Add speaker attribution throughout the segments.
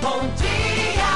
Speaker 1: Bom dia,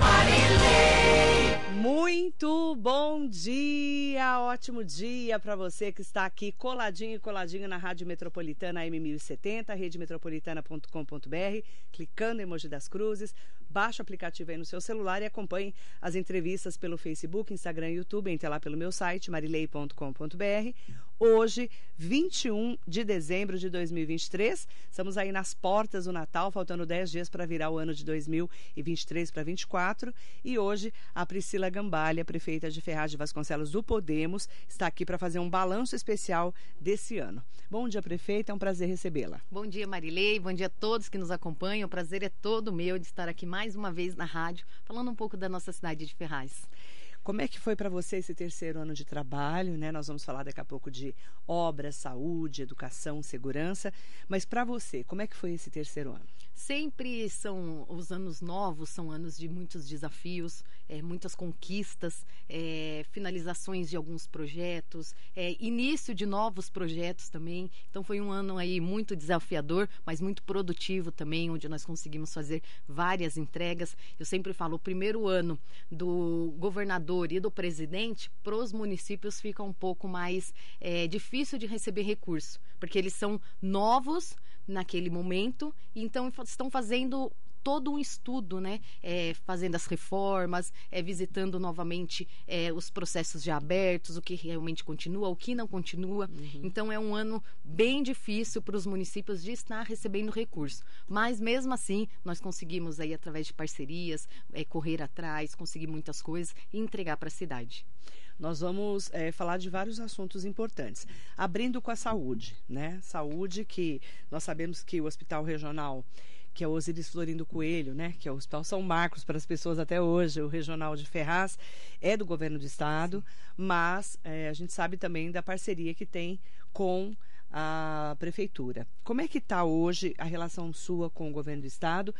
Speaker 1: Marilei.
Speaker 2: Muito bom dia, ótimo dia para você que está aqui coladinho e coladinho na Rádio Metropolitana M1070, redemetropolitana.com.br, clicando em Emoji das Cruzes, baixe o aplicativo aí no seu celular e acompanhe as entrevistas pelo Facebook, Instagram e YouTube, entre lá pelo meu site marilei.com.br. Hoje, 21 de dezembro de 2023, estamos aí nas portas do Natal, faltando 10 dias para virar o ano de 2023 para 24, e hoje a Priscila Gambalha, prefeita de Ferraz de Vasconcelos do Podemos, está aqui para fazer um balanço especial desse ano. Bom dia, prefeita, é um prazer recebê-la.
Speaker 3: Bom dia, Marilei, bom dia a todos que nos acompanham. O prazer é todo meu de estar aqui mais uma vez na rádio, falando um pouco da nossa cidade de Ferraz.
Speaker 2: Como é que foi para você esse terceiro ano de trabalho? Né? Nós vamos falar daqui a pouco de obras, saúde, educação, segurança. Mas para você, como é que foi esse terceiro ano?
Speaker 3: Sempre são os anos novos, são anos de muitos desafios, é, muitas conquistas, é, finalizações de alguns projetos, é, início de novos projetos também. Então foi um ano aí muito desafiador, mas muito produtivo também, onde nós conseguimos fazer várias entregas. Eu sempre falo, o primeiro ano do governador e do presidente, para os municípios fica um pouco mais é, difícil de receber recurso, porque eles são novos naquele momento, então estão fazendo todo um estudo, né? É, fazendo as reformas, é, visitando novamente é, os processos já abertos, o que realmente continua, o que não continua. Uhum. Então é um ano bem difícil para os municípios de estar recebendo recurso. Mas mesmo assim, nós conseguimos aí através de parcerias é, correr atrás, conseguir muitas coisas e entregar para a cidade
Speaker 2: nós vamos é, falar de vários assuntos importantes. Abrindo com a saúde, né? Saúde que nós sabemos que o Hospital Regional que é o Osiris Florindo Coelho, né, que é o Hospital São Marcos para as pessoas até hoje, o Regional de Ferraz, é do governo do estado, mas é, a gente sabe também da parceria que tem com a prefeitura. Como é que está hoje a relação sua com o governo do estado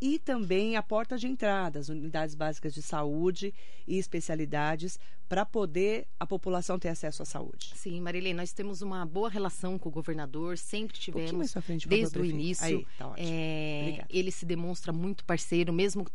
Speaker 2: e também a porta de entrada, as unidades básicas de saúde e especialidades para poder a população ter acesso à saúde?
Speaker 3: Sim, Marilene, nós temos uma boa relação com o governador, sempre tivemos
Speaker 2: um frente,
Speaker 3: desde o início.
Speaker 2: Aí, tá
Speaker 3: é, ele se demonstra muito parceiro, mesmo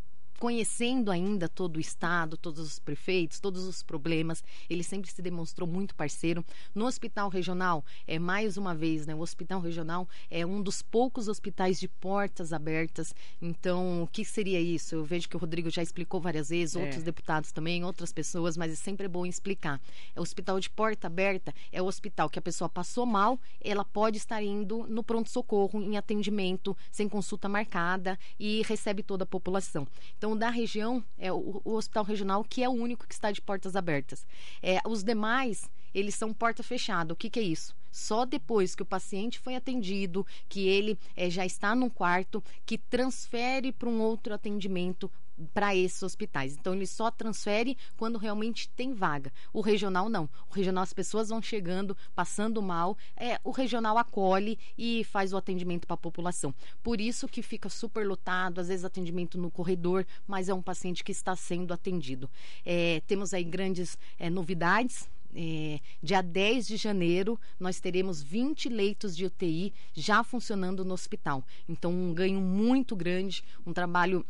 Speaker 3: conhecendo ainda todo o estado, todos os prefeitos, todos os problemas, ele sempre se demonstrou muito parceiro. No hospital regional, é mais uma vez, né? O hospital regional é um dos poucos hospitais de portas abertas. Então, o que seria isso? Eu vejo que o Rodrigo já explicou várias vezes, é. outros deputados também, outras pessoas, mas é sempre bom explicar. É o hospital de porta aberta, é o hospital que a pessoa passou mal, ela pode estar indo no pronto-socorro em atendimento, sem consulta marcada e recebe toda a população. Então, então, da região, é o, o, hospital regional, que é o único que está de portas abertas. É, os demais, eles são porta fechada. O que, que é isso? Só depois que o paciente foi atendido, que ele é, já está num quarto, que transfere para um outro atendimento para esses hospitais. Então ele só transfere quando realmente tem vaga. O regional não. O regional as pessoas vão chegando, passando mal, é, o regional acolhe e faz o atendimento para a população. Por isso que fica super lotado, às vezes atendimento no corredor, mas é um paciente que está sendo atendido. É, temos aí grandes é, novidades é, dia 10 de janeiro, nós teremos 20 leitos de UTI já funcionando no hospital. Então, um ganho muito grande, um trabalho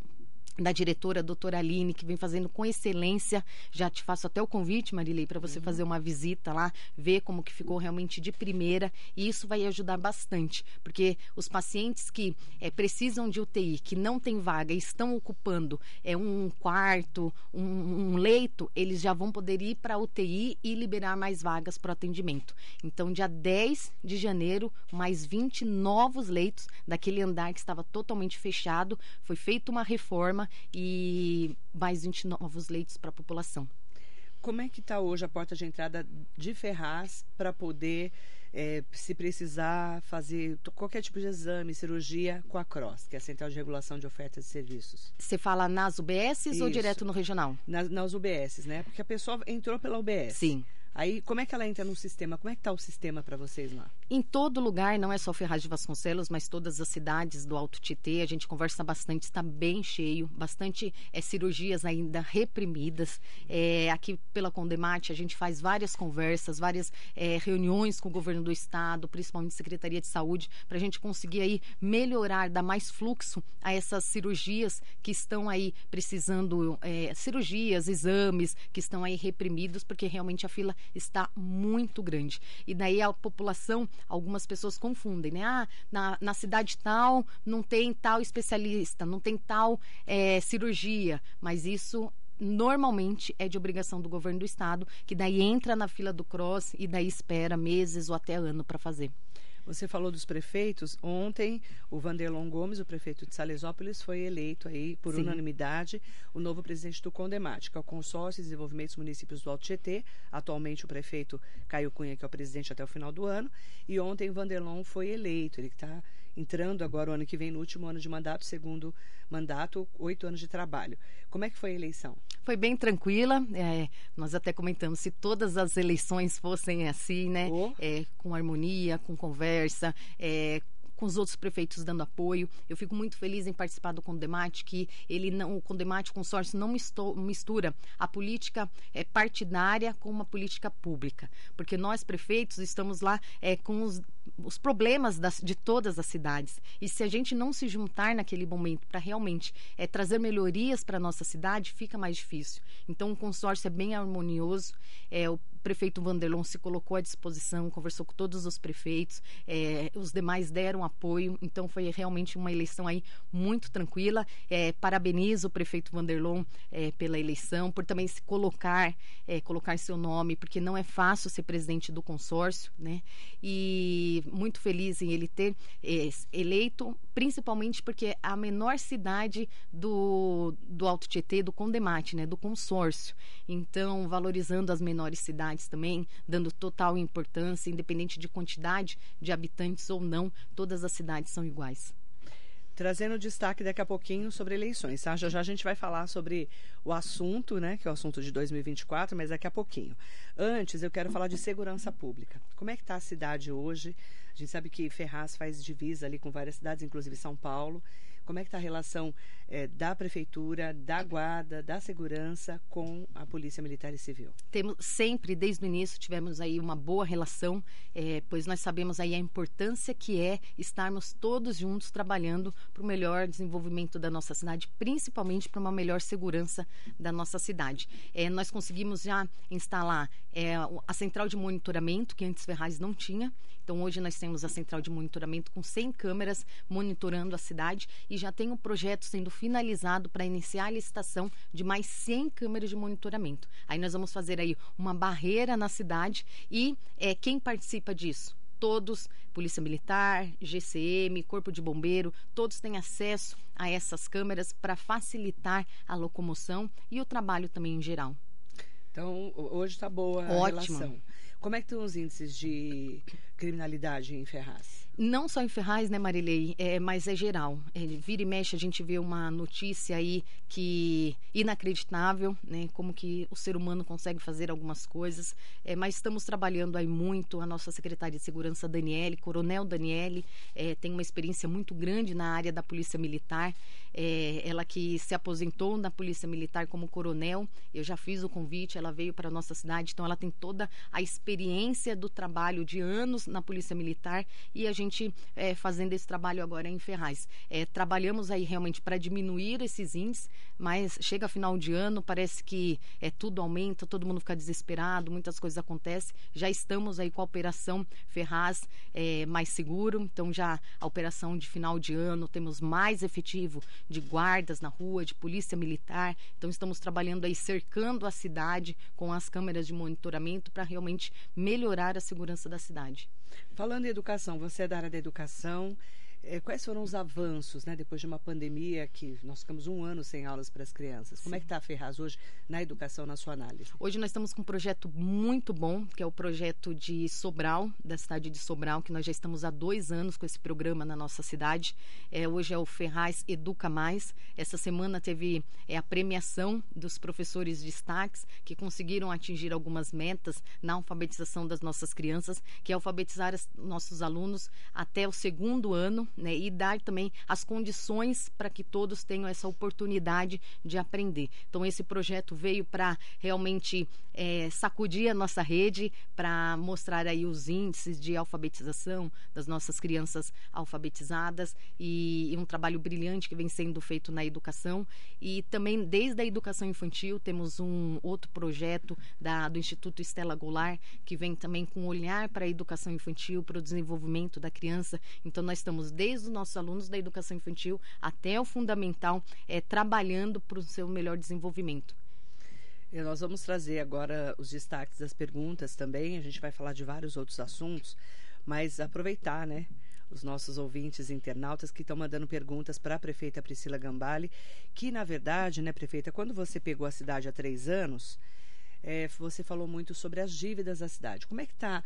Speaker 3: da diretora, doutora Aline, que vem fazendo com excelência. Já te faço até o convite, Marilei, para você uhum. fazer uma visita lá, ver como que ficou realmente de primeira. E isso vai ajudar bastante, porque os pacientes que é, precisam de UTI, que não tem vaga e estão ocupando é, um quarto, um, um leito, eles já vão poder ir para a UTI e liberar mais vagas para o atendimento. Então, dia 10 de janeiro, mais 20 novos leitos daquele andar que estava totalmente fechado. Foi feita uma reforma e mais 20 novos leitos para a população.
Speaker 2: Como é que está hoje a porta de entrada de Ferraz para poder, é, se precisar, fazer qualquer tipo de exame, cirurgia com a CROSS, que é a Central de Regulação de Ofertas de Serviços?
Speaker 3: Você fala nas UBSs Isso. ou direto no regional?
Speaker 2: Nas, nas UBSs, né? Porque a pessoa entrou pela UBS.
Speaker 3: Sim
Speaker 2: Aí, como é que ela entra no sistema? Como é que está o sistema para vocês lá?
Speaker 3: Em todo lugar, não é só Ferraz de Vasconcelos, mas todas as cidades do Alto Tietê, a gente conversa bastante, está bem cheio, bastante é, cirurgias ainda reprimidas. É, aqui pela Condemate, a gente faz várias conversas, várias é, reuniões com o governo do estado, principalmente Secretaria de Saúde, para a gente conseguir aí melhorar, dar mais fluxo a essas cirurgias que estão aí precisando, é, cirurgias, exames que estão aí reprimidos, porque realmente a fila está muito grande. E daí a população, algumas pessoas confundem, né? Ah, na, na cidade tal não tem tal especialista, não tem tal é, cirurgia, mas isso normalmente é de obrigação do governo do estado, que daí entra na fila do CROSS e daí espera meses ou até ano para fazer.
Speaker 2: Você falou dos prefeitos. Ontem, o Vanderlon Gomes, o prefeito de Salesópolis, foi eleito aí por Sim. unanimidade o novo presidente do Condemate, que é o Consórcio de Desenvolvimento dos Municípios do Alto Tietê. Atualmente, o prefeito Caio Cunha, que é o presidente até o final do ano. E ontem, o Vanderlon foi eleito. Ele está entrando agora o ano que vem no último ano de mandato, segundo mandato, oito anos de trabalho. Como é que foi a eleição?
Speaker 3: Foi bem tranquila. É, nós até comentamos se todas as eleições fossem assim, né? Oh. É, com harmonia, com conversa, é, com os outros prefeitos dando apoio. Eu fico muito feliz em participar do Condemate, que ele não, o Condemate, o consórcio, não mistura a política é, partidária com uma política pública. Porque nós, prefeitos, estamos lá é, com os, os problemas das, de todas as cidades. E se a gente não se juntar naquele momento para realmente é, trazer melhorias para a nossa cidade, fica mais difícil. Então, o consórcio é bem harmonioso. É, o prefeito Vanderlon se colocou à disposição, conversou com todos os prefeitos, é, os demais deram apoio, então foi realmente uma eleição aí muito tranquila. É, parabenizo o prefeito Vanderlon é, pela eleição, por também se colocar, é, colocar seu nome, porque não é fácil ser presidente do consórcio, né? E muito feliz em ele ter é, eleito, principalmente porque é a menor cidade do, do Alto Tietê, do Condemate, né? Do consórcio. Então, valorizando as menores cidades também, dando total importância, independente de quantidade de habitantes ou não, todas as cidades são iguais
Speaker 2: trazendo destaque daqui a pouquinho sobre eleições, tá? Já já a gente vai falar sobre o assunto, né, que é o assunto de 2024, mas daqui a pouquinho. Antes, eu quero falar de segurança pública. Como é que está a cidade hoje? A gente sabe que Ferraz faz divisa ali com várias cidades, inclusive São Paulo. Como é que está a relação é, da prefeitura, da guarda, da segurança com a polícia militar e civil?
Speaker 3: Temos sempre, desde o início, tivemos aí uma boa relação, é, pois nós sabemos aí a importância que é estarmos todos juntos trabalhando para o melhor desenvolvimento da nossa cidade, principalmente para uma melhor segurança da nossa cidade. É, nós conseguimos já instalar é, a central de monitoramento, que antes Ferraz não tinha. Então, hoje nós temos a central de monitoramento com 100 câmeras monitorando a cidade e já tem um projeto sendo finalizado para iniciar a licitação de mais 100 câmeras de monitoramento. Aí nós vamos fazer aí uma barreira na cidade e é, quem participa disso? todos, Polícia Militar, GCM, Corpo de Bombeiro, todos têm acesso a essas câmeras para facilitar a locomoção e o trabalho também em geral.
Speaker 2: Então, hoje está boa a Ótimo. relação. Como é que estão os índices de criminalidade em Ferraz?
Speaker 3: Não só em Ferraz, né, Marilei, é, mas é geral. É, vira e mexe, a gente vê uma notícia aí que inacreditável, né, como que o ser humano consegue fazer algumas coisas, é, mas estamos trabalhando aí muito, a nossa secretária de segurança, Daniele, Coronel Daniele, é, tem uma experiência muito grande na área da Polícia Militar, é, ela que se aposentou na Polícia Militar como coronel, eu já fiz o convite, ela veio para a nossa cidade, então ela tem toda a experiência do trabalho de anos na Polícia Militar e a gente é, fazendo esse trabalho agora em Ferraz. É, trabalhamos aí realmente para diminuir esses índices, mas chega final de ano, parece que é, tudo aumenta, todo mundo fica desesperado, muitas coisas acontecem. Já estamos aí com a operação Ferraz é, mais seguro, então já a operação de final de ano, temos mais efetivo de guardas na rua, de polícia militar, então estamos trabalhando aí cercando a cidade com as câmeras de monitoramento para realmente melhorar a segurança da cidade.
Speaker 2: Falando em educação, você é da área da educação. Eh, quais foram os avanços, né, depois de uma pandemia que nós ficamos um ano sem aulas para as crianças? Como é que está a Ferraz hoje na educação, na sua análise?
Speaker 3: Hoje nós estamos com um projeto muito bom, que é o projeto de Sobral, da cidade de Sobral, que nós já estamos há dois anos com esse programa na nossa cidade. É, hoje é o Ferraz Educa Mais. Essa semana teve é, a premiação dos professores destaques que conseguiram atingir algumas metas na alfabetização das nossas crianças, que é alfabetizar os nossos alunos até o segundo ano né, e dar também as condições para que todos tenham essa oportunidade de aprender. Então, esse projeto veio para realmente é, sacudir a nossa rede, para mostrar aí os índices de alfabetização das nossas crianças alfabetizadas e, e um trabalho brilhante que vem sendo feito na educação. E também, desde a educação infantil, temos um outro projeto da, do Instituto Estela Goulart, que vem também com um olhar para a educação infantil, para o desenvolvimento da criança. Então, nós estamos desde os nossos alunos da educação infantil até o fundamental, é, trabalhando para o seu melhor desenvolvimento.
Speaker 2: E nós vamos trazer agora os destaques das perguntas também. A gente vai falar de vários outros assuntos, mas aproveitar, né? Os nossos ouvintes internautas que estão mandando perguntas para a prefeita Priscila Gambale, que na verdade, né, prefeita, quando você pegou a cidade há três anos, é, você falou muito sobre as dívidas da cidade. Como é que está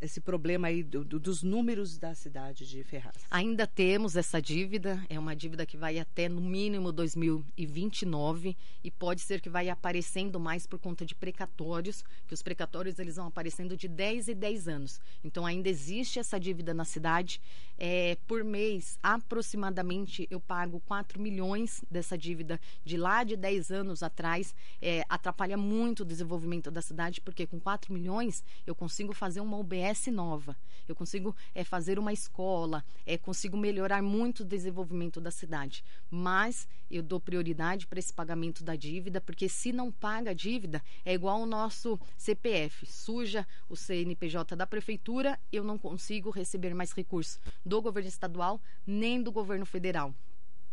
Speaker 2: esse problema aí do, do, dos números da cidade de Ferraz?
Speaker 3: Ainda temos essa dívida, é uma dívida que vai até no mínimo 2029 e pode ser que vai aparecendo mais por conta de precatórios, que os precatórios eles vão aparecendo de 10 e 10 anos. Então ainda existe essa dívida na cidade. É, por mês, aproximadamente, eu pago 4 milhões dessa dívida de lá de 10 anos atrás. É, atrapalha muito o desenvolvimento da cidade, porque com 4 milhões eu consigo fazer uma UBS nova, eu consigo é, fazer uma escola, é, consigo melhorar muito o desenvolvimento da cidade. Mas eu dou prioridade para esse pagamento da dívida, porque se não paga a dívida, é igual o nosso CPF, suja o CNPJ da prefeitura, eu não consigo receber mais recursos do governo estadual nem do governo federal.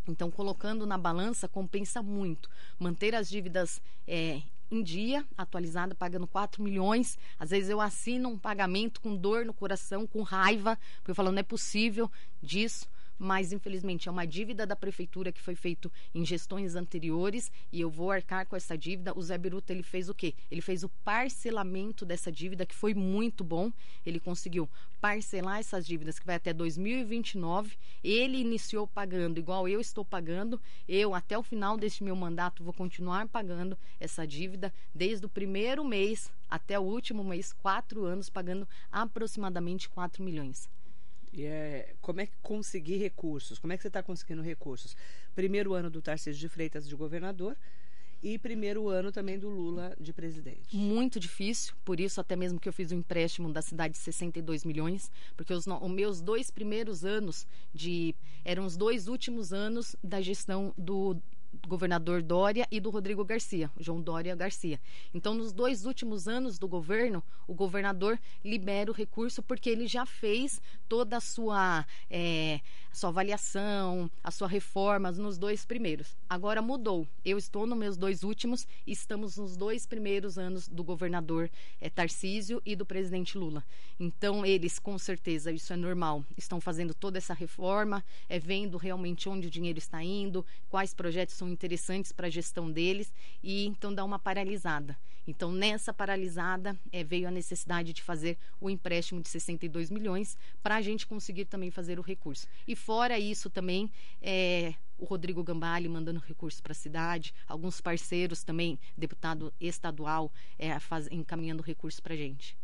Speaker 3: Então, colocando na balança, compensa muito. Manter as dívidas é, em dia, atualizada, pagando 4 milhões. Às vezes eu assino um pagamento com dor no coração, com raiva, porque eu falo, não é possível disso mas infelizmente é uma dívida da prefeitura que foi feito em gestões anteriores e eu vou arcar com essa dívida. O Zé Biruta ele fez o quê? Ele fez o parcelamento dessa dívida que foi muito bom. Ele conseguiu parcelar essas dívidas que vai até 2029. Ele iniciou pagando igual eu estou pagando. Eu até o final deste meu mandato vou continuar pagando essa dívida desde o primeiro mês até o último mês, quatro anos pagando aproximadamente 4 milhões.
Speaker 2: E é, como é que conseguir recursos? Como é que você está conseguindo recursos? Primeiro ano do Tarcísio de Freitas de governador e primeiro ano também do Lula de presidente.
Speaker 3: Muito difícil, por isso até mesmo que eu fiz o um empréstimo da cidade de 62 milhões, porque os, os meus dois primeiros anos de eram os dois últimos anos da gestão do governador Dória e do Rodrigo Garcia, João Dória Garcia. Então, nos dois últimos anos do governo, o governador libera o recurso porque ele já fez toda a sua, é, sua avaliação, a sua reforma nos dois primeiros. Agora mudou. Eu estou nos meus dois últimos e estamos nos dois primeiros anos do governador é, Tarcísio e do presidente Lula. Então, eles, com certeza, isso é normal, estão fazendo toda essa reforma, é, vendo realmente onde o dinheiro está indo, quais projetos são interessantes para a gestão deles e então dá uma paralisada. Então, nessa paralisada, é, veio a necessidade de fazer o empréstimo de 62 milhões para a gente conseguir também fazer o recurso. E fora isso também, é, o Rodrigo Gambale mandando recursos para a cidade, alguns parceiros também, deputado estadual, é, faz, encaminhando recursos para a gente.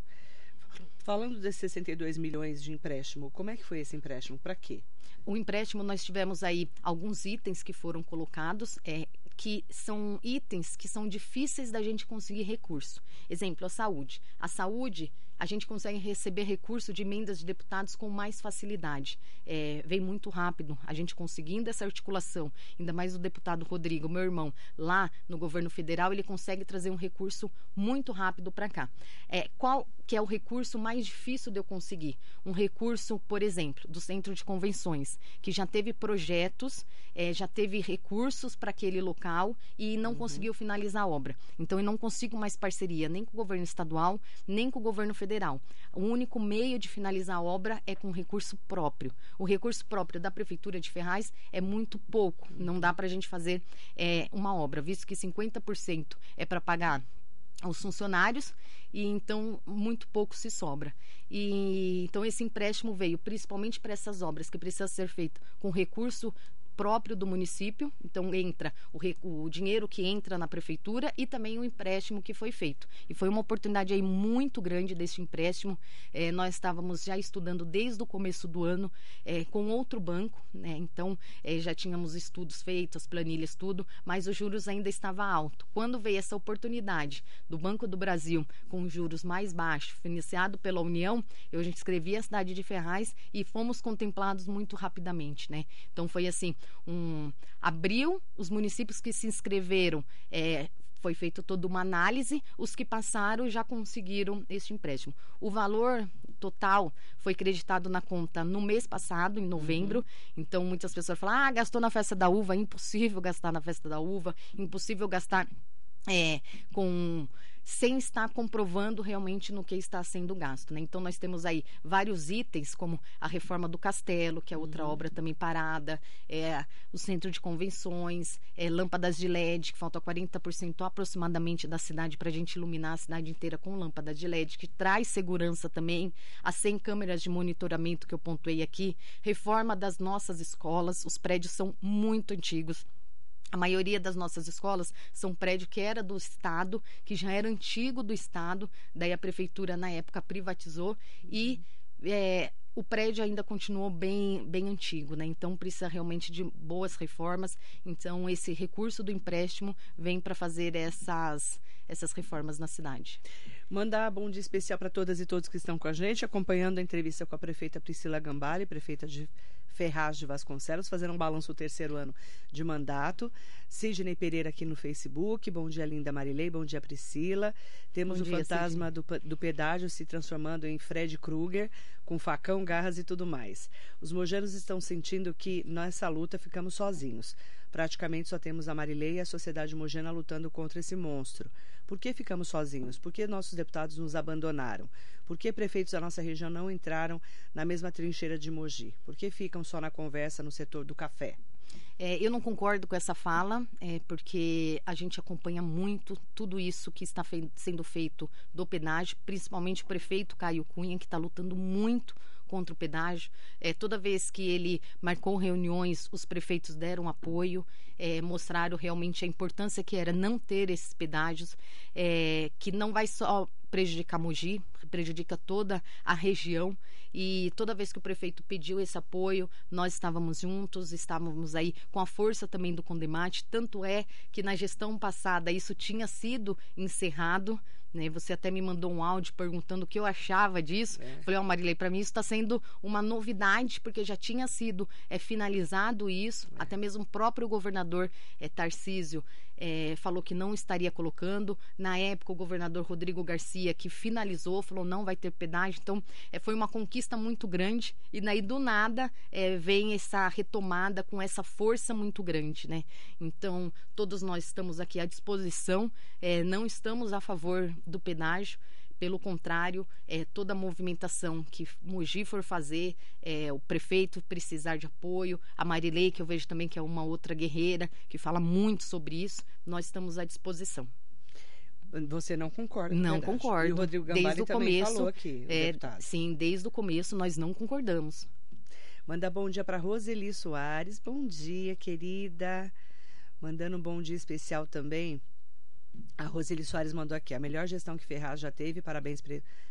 Speaker 2: Falando desses 62 milhões de empréstimo, como é que foi esse empréstimo? Para quê?
Speaker 3: O empréstimo, nós tivemos aí alguns itens que foram colocados, é, que são itens que são difíceis da gente conseguir recurso. Exemplo, a saúde. A saúde, a gente consegue receber recurso de emendas de deputados com mais facilidade. É, vem muito rápido. A gente conseguindo essa articulação, ainda mais o deputado Rodrigo, meu irmão, lá no governo federal, ele consegue trazer um recurso muito rápido para cá. É, qual que é o recurso mais difícil de eu conseguir? Um recurso, por exemplo, do Centro de Convenções, que já teve projetos, é, já teve recursos para aquele local e não uhum. conseguiu finalizar a obra. Então, eu não consigo mais parceria nem com o governo estadual, nem com o governo federal federal. O único meio de finalizar a obra é com recurso próprio. O recurso próprio da Prefeitura de Ferraz é muito pouco. Não dá para a gente fazer é, uma obra, visto que 50% é para pagar os funcionários e então muito pouco se sobra. E então esse empréstimo veio principalmente para essas obras que precisa ser feito com recurso próprio do município, então entra o, o, dinheiro que entra na prefeitura e também o empréstimo que foi feito. E foi uma oportunidade aí muito grande desse empréstimo. É, nós estávamos já estudando desde o começo do ano é, com outro banco, né? então é, já tínhamos estudos feitos, as planilhas, tudo, mas os juros ainda estava alto. Quando veio essa oportunidade do Banco do Brasil com juros mais baixos, financiado pela União, eu já escrevi a cidade de Ferraz e fomos contemplados muito rapidamente, né? Então foi assim, um abril, os municípios que se inscreveram é, foi feita toda uma análise, os que passaram já conseguiram este empréstimo. O valor total foi creditado na conta no mês passado, em novembro. Uhum. Então, muitas pessoas falam: ah, gastou na festa da uva. Impossível gastar na festa da uva, impossível gastar é, com sem estar comprovando realmente no que está sendo gasto. Né? Então, nós temos aí vários itens, como a reforma do castelo, que é outra uhum. obra também parada, é, o centro de convenções, é, lâmpadas de LED, que falta 40% aproximadamente da cidade para a gente iluminar a cidade inteira com lâmpadas de LED, que traz segurança também, as 100 câmeras de monitoramento que eu pontuei aqui, reforma das nossas escolas, os prédios são muito antigos a maioria das nossas escolas são prédio que era do Estado, que já era antigo do Estado, daí a prefeitura na época privatizou e é, o prédio ainda continuou bem, bem antigo, né? Então precisa realmente de boas reformas. Então esse recurso do empréstimo vem para fazer essas essas reformas na cidade.
Speaker 2: Mandar bom dia especial para todas e todos que estão com a gente, acompanhando a entrevista com a prefeita Priscila Gambari, prefeita de Ferraz de Vasconcelos, fazendo um balanço do terceiro ano de mandato. Sidney Pereira aqui no Facebook. Bom dia, linda Marilei. Bom dia, Priscila. Temos bom o dia, fantasma do, do, pedágio se transformando em Fred Krueger, com facão, garras e tudo mais. Os mojanos estão sentindo que nessa luta ficamos sozinhos. Praticamente só temos a Marilei e a sociedade mojana lutando contra esse monstro. Por que ficamos sozinhos? Por que nossos deputados nos abandonaram? Por que prefeitos da nossa região não entraram na mesma trincheira de Mogi? Por que ficam só na conversa no setor do café?
Speaker 3: É, eu não concordo com essa fala, é, porque a gente acompanha muito tudo isso que está sendo feito do pedágio, principalmente o prefeito Caio Cunha, que está lutando muito contra o pedágio. É, toda vez que ele marcou reuniões, os prefeitos deram apoio, é, mostraram realmente a importância que era não ter esses pedágios, é, que não vai só prejudicar Mogi, prejudica toda a região. E toda vez que o prefeito pediu esse apoio, nós estávamos juntos, estávamos aí com a força também do Condemate. Tanto é que na gestão passada isso tinha sido encerrado. Né? Você até me mandou um áudio perguntando o que eu achava disso. É. Falei, ó, oh, Marilei, para mim isso está sendo uma novidade, porque já tinha sido é, finalizado isso. É. Até mesmo o próprio governador é, Tarcísio é, falou que não estaria colocando. Na época, o governador Rodrigo Garcia, que finalizou, falou não vai ter pedágio. Então, é, foi uma conquista muito grande. E daí, do nada, é, vem essa retomada com essa força muito grande, né? Então, todos nós estamos aqui à disposição, é, não estamos a favor do pedágio. Pelo contrário, é, toda a movimentação que Mogi for fazer, é, o prefeito precisar de apoio, a Marilei, que eu vejo também que é uma outra guerreira, que fala muito sobre isso, nós estamos à disposição.
Speaker 2: Você não concorda?
Speaker 3: Não verdade. concordo. E o
Speaker 2: Rodrigo Gambari desde o começo, falou aqui,
Speaker 3: é, Sim, desde o começo nós não concordamos.
Speaker 2: Manda bom dia para Roseli Soares. Bom dia, querida. Mandando um bom dia especial também a Roseli Soares mandou aqui. A melhor gestão que Ferraz já teve. Parabéns,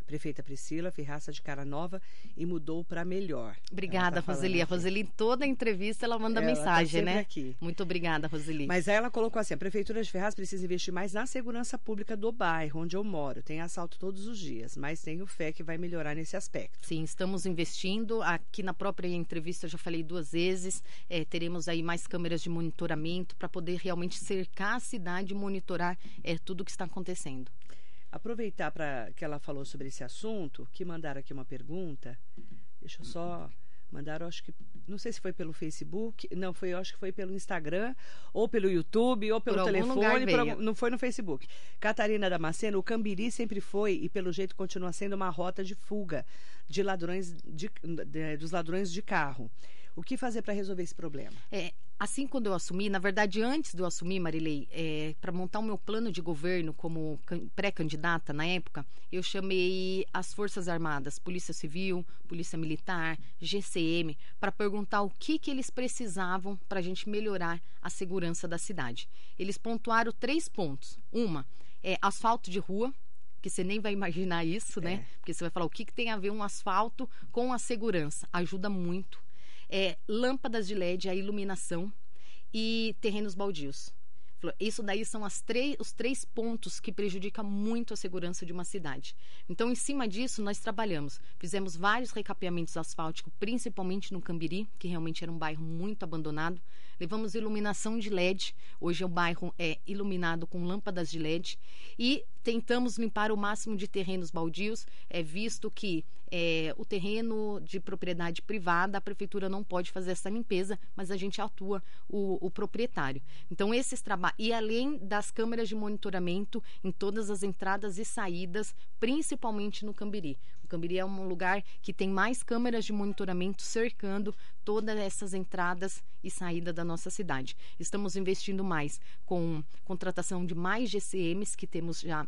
Speaker 2: prefeita Priscila. Ferraça de cara nova e mudou para melhor.
Speaker 3: Obrigada, tá Roseli. A Roseli, toda entrevista, ela manda ela tá mensagem, tá né? Aqui. Muito obrigada, Roseli.
Speaker 2: Mas ela colocou assim: a Prefeitura de Ferraz precisa investir mais na segurança pública do bairro onde eu moro. Tem assalto todos os dias, mas tenho fé que vai melhorar nesse aspecto.
Speaker 3: Sim, estamos investindo. Aqui na própria entrevista, eu já falei duas vezes. É, teremos aí mais câmeras de monitoramento para poder realmente cercar a cidade e monitorar é, tudo o que está acontecendo.
Speaker 2: Aproveitar para que ela falou sobre esse assunto, que mandaram aqui uma pergunta. Deixa eu só. Mandaram, acho que não sei se foi pelo Facebook, não, foi, acho que foi pelo Instagram, ou pelo YouTube, ou pelo
Speaker 3: Por
Speaker 2: telefone, não foi no Facebook. Catarina Damasceno, o Cambiri sempre foi e pelo jeito continua sendo uma rota de fuga de ladrões de- de- dos ladrões de carro. O que fazer para resolver esse problema?
Speaker 3: É, assim quando eu assumi, na verdade antes de eu assumir, Marilei, para montar o meu plano de governo como can- pré-candidata na época, eu chamei as Forças Armadas, Polícia Civil, Polícia Militar, GCM, para perguntar o que, que eles precisavam para a gente melhorar a segurança da cidade. Eles pontuaram três pontos. Uma é asfalto de rua, que você nem vai imaginar isso, né?
Speaker 2: É.
Speaker 3: Porque você vai falar o que, que tem a ver um asfalto com a segurança. Ajuda muito. É, lâmpadas de LED, a iluminação e terrenos baldios. Isso daí são os três pontos que prejudicam muito a segurança de uma cidade. Então, em cima disso, nós trabalhamos. Fizemos vários recapeamentos asfálticos, principalmente no Cambiri, que realmente era um bairro muito abandonado. Levamos iluminação de LED. Hoje o bairro é iluminado com lâmpadas de LED. E tentamos limpar o máximo de terrenos baldios, é, visto que é, o terreno de propriedade privada, a prefeitura não pode fazer essa limpeza, mas a gente atua o, o proprietário. Então, esses trabalhos. E além das câmeras de monitoramento em todas as entradas e saídas, principalmente no Cambiri. O Cambiri é um lugar que tem mais câmeras de monitoramento cercando todas essas entradas e saídas da nossa cidade. Estamos investindo mais com contratação de mais GCMs que temos já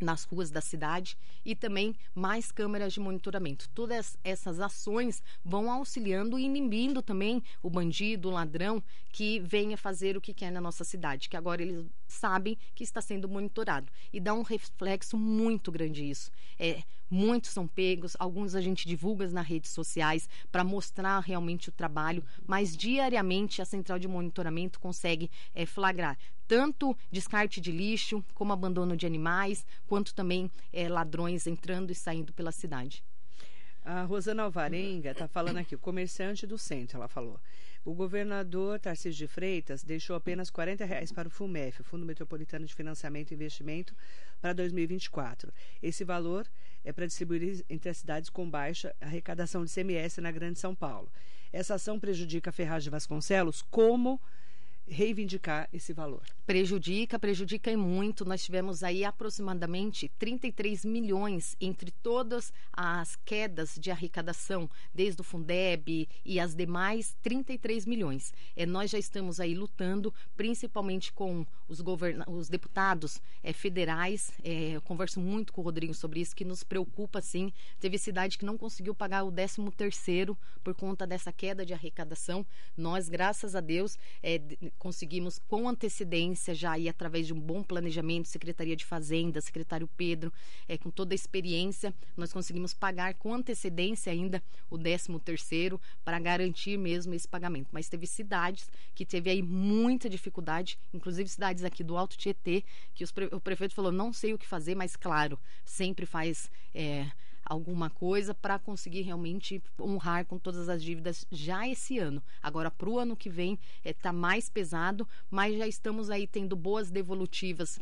Speaker 3: nas ruas da cidade e também mais câmeras de monitoramento. Todas essas ações vão auxiliando e inibindo também o bandido, o ladrão que venha fazer o que quer na nossa cidade, que agora eles sabem que está sendo monitorado e dá um reflexo muito grande isso. É, muitos são pegos, alguns a gente divulga nas redes sociais para mostrar realmente o trabalho, mas diariamente a central de monitoramento consegue é, flagrar tanto descarte de lixo, como abandono de animais, quanto também é, ladrões entrando e saindo pela cidade.
Speaker 2: A Rosana Alvarenga está falando aqui, o comerciante do centro, ela falou. O governador Tarcísio de Freitas deixou apenas 40 reais para o FUMEF, Fundo Metropolitano de Financiamento e Investimento, para 2024. Esse valor é para distribuir entre as cidades com baixa arrecadação de CMS na Grande São Paulo. Essa ação prejudica a Ferraz de Vasconcelos. Como reivindicar esse valor?
Speaker 3: Prejudica, prejudica e muito. Nós tivemos aí aproximadamente 33 milhões entre todas as quedas de arrecadação, desde o Fundeb e as demais, 33 milhões. É, nós já estamos aí lutando, principalmente com os, governa os deputados é, federais. É, eu converso muito com o Rodrigo sobre isso, que nos preocupa sim. Teve cidade que não conseguiu pagar o 13 terceiro por conta dessa queda de arrecadação. Nós, graças a Deus, é, conseguimos com antecedência, já aí através de um bom planejamento, Secretaria de Fazenda, secretário Pedro, é, com toda a experiência, nós conseguimos pagar com antecedência ainda o 13 terceiro para garantir mesmo esse pagamento. Mas teve cidades que teve aí muita dificuldade, inclusive cidades aqui do Alto Tietê, que os o prefeito falou, não sei o que fazer, mas claro, sempre faz... É, alguma coisa para conseguir realmente honrar com todas as dívidas já esse ano. Agora, para o ano que vem, está mais pesado, mas já estamos aí tendo boas devolutivas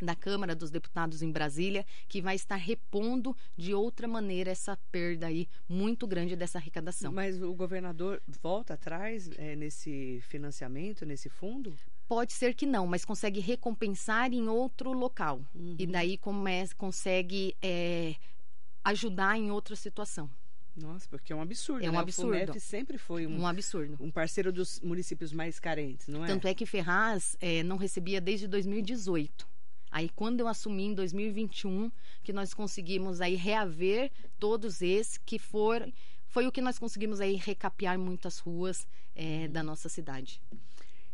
Speaker 3: da Câmara dos Deputados em Brasília, que vai estar repondo de outra maneira essa perda aí muito grande dessa arrecadação.
Speaker 2: Mas o governador volta atrás é, nesse financiamento, nesse fundo?
Speaker 3: Pode ser que não, mas consegue recompensar em outro local. Uhum. E daí come, consegue é, ajudar em outra situação.
Speaker 2: Nossa, porque é um absurdo.
Speaker 3: É um
Speaker 2: né?
Speaker 3: absurdo.
Speaker 2: O FUNEF sempre foi um,
Speaker 3: um, absurdo.
Speaker 2: Um parceiro dos municípios mais carentes, não é?
Speaker 3: Tanto é que Ferraz é, não recebia desde 2018. Aí, quando eu assumi em 2021, que nós conseguimos aí reaver todos esses que foram. Foi o que nós conseguimos aí recapear muitas ruas é, da nossa cidade.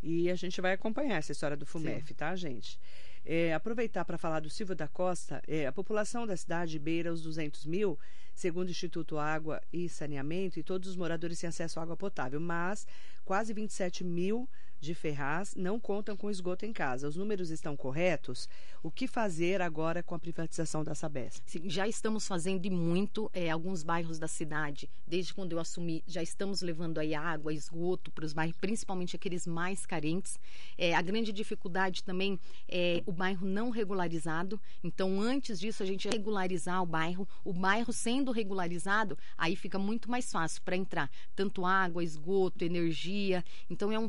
Speaker 2: E a gente vai acompanhar essa história do FUMEF, Sim. tá, gente? É, aproveitar para falar do Silvio da Costa, é, a população da cidade beira os 200 mil, segundo o Instituto Água e Saneamento, e todos os moradores têm acesso à água potável, mas quase 27 mil de Ferraz não contam com esgoto em casa. Os números estão corretos? O que fazer agora com a privatização da Sabesp?
Speaker 3: Sim, já estamos fazendo e muito é, alguns bairros da cidade. Desde quando eu assumi, já estamos levando aí água, esgoto para os bairros, principalmente aqueles mais carentes. É, a grande dificuldade também é o bairro não regularizado. Então, antes disso, a gente regularizar o bairro. O bairro sendo regularizado, aí fica muito mais fácil para entrar tanto água, esgoto, energia. Então, é um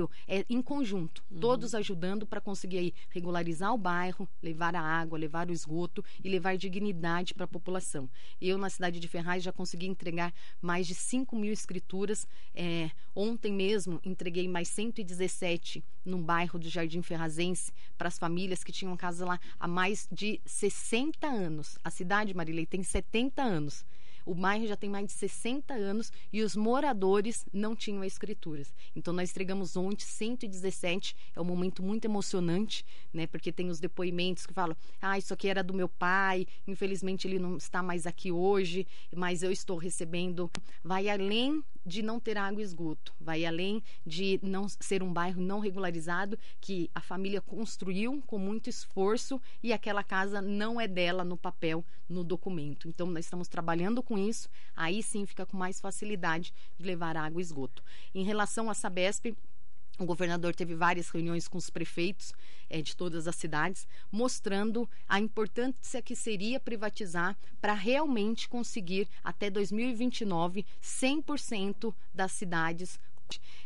Speaker 3: trabalho é, em conjunto, uhum. todos ajudando para conseguir aí regularizar o bairro, levar a água, levar o esgoto e levar dignidade para a população. Eu, na cidade de Ferraz, já consegui entregar mais de 5 mil escrituras. É, ontem mesmo, entreguei mais 117 no bairro do Jardim Ferrazense para as famílias que tinham casa lá há mais de 60 anos. A cidade, Marilei, tem 70 anos. O bairro já tem mais de 60 anos e os moradores não tinham escrituras. Então nós entregamos ontem 117, é um momento muito emocionante, né? Porque tem os depoimentos que falam: "Ah, isso aqui era do meu pai, infelizmente ele não está mais aqui hoje, mas eu estou recebendo". Vai além de não ter água e esgoto, vai além de não ser um bairro não regularizado que a família construiu com muito esforço e aquela casa não é dela no papel, no documento. Então nós estamos trabalhando com isso, aí sim fica com mais facilidade de levar água e esgoto. Em relação à Sabesp, o governador teve várias reuniões com os prefeitos é, de todas as cidades, mostrando a importância que seria privatizar para realmente conseguir, até 2029, 100% das cidades